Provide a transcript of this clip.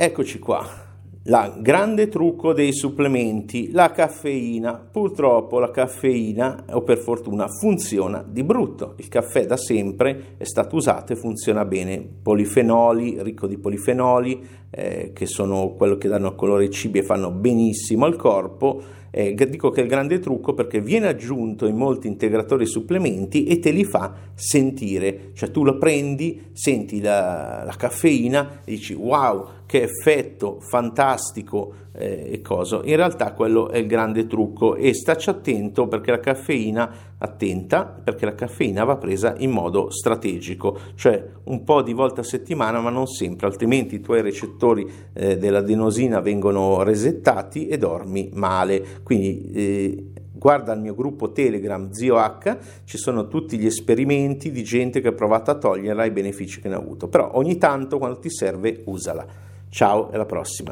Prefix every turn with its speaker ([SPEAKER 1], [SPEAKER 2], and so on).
[SPEAKER 1] Eccoci qua. La grande trucco dei supplementi, la caffeina. Purtroppo la caffeina, o per fortuna, funziona di brutto. Il caffè da sempre è stato usato e funziona bene. Polifenoli, ricco di polifenoli, eh, che sono quello che danno colore ai cibi e fanno benissimo al corpo eh, dico che è il grande trucco perché viene aggiunto in molti integratori supplementi e te li fa sentire, cioè tu lo prendi, senti la, la caffeina e dici wow che effetto fantastico eh, e cosa. In realtà quello è il grande trucco e staci attento perché la caffeina, attenta, perché la caffeina va presa in modo strategico, cioè un po' di volte a settimana ma non sempre, altrimenti i tuoi recettori eh, dell'adenosina vengono resettati e dormi male. Quindi eh, guarda il mio gruppo Telegram Zio H, ci sono tutti gli esperimenti di gente che ha provato a toglierla e i benefici che ne ha avuto. Però ogni tanto quando ti serve usala. Ciao e alla prossima.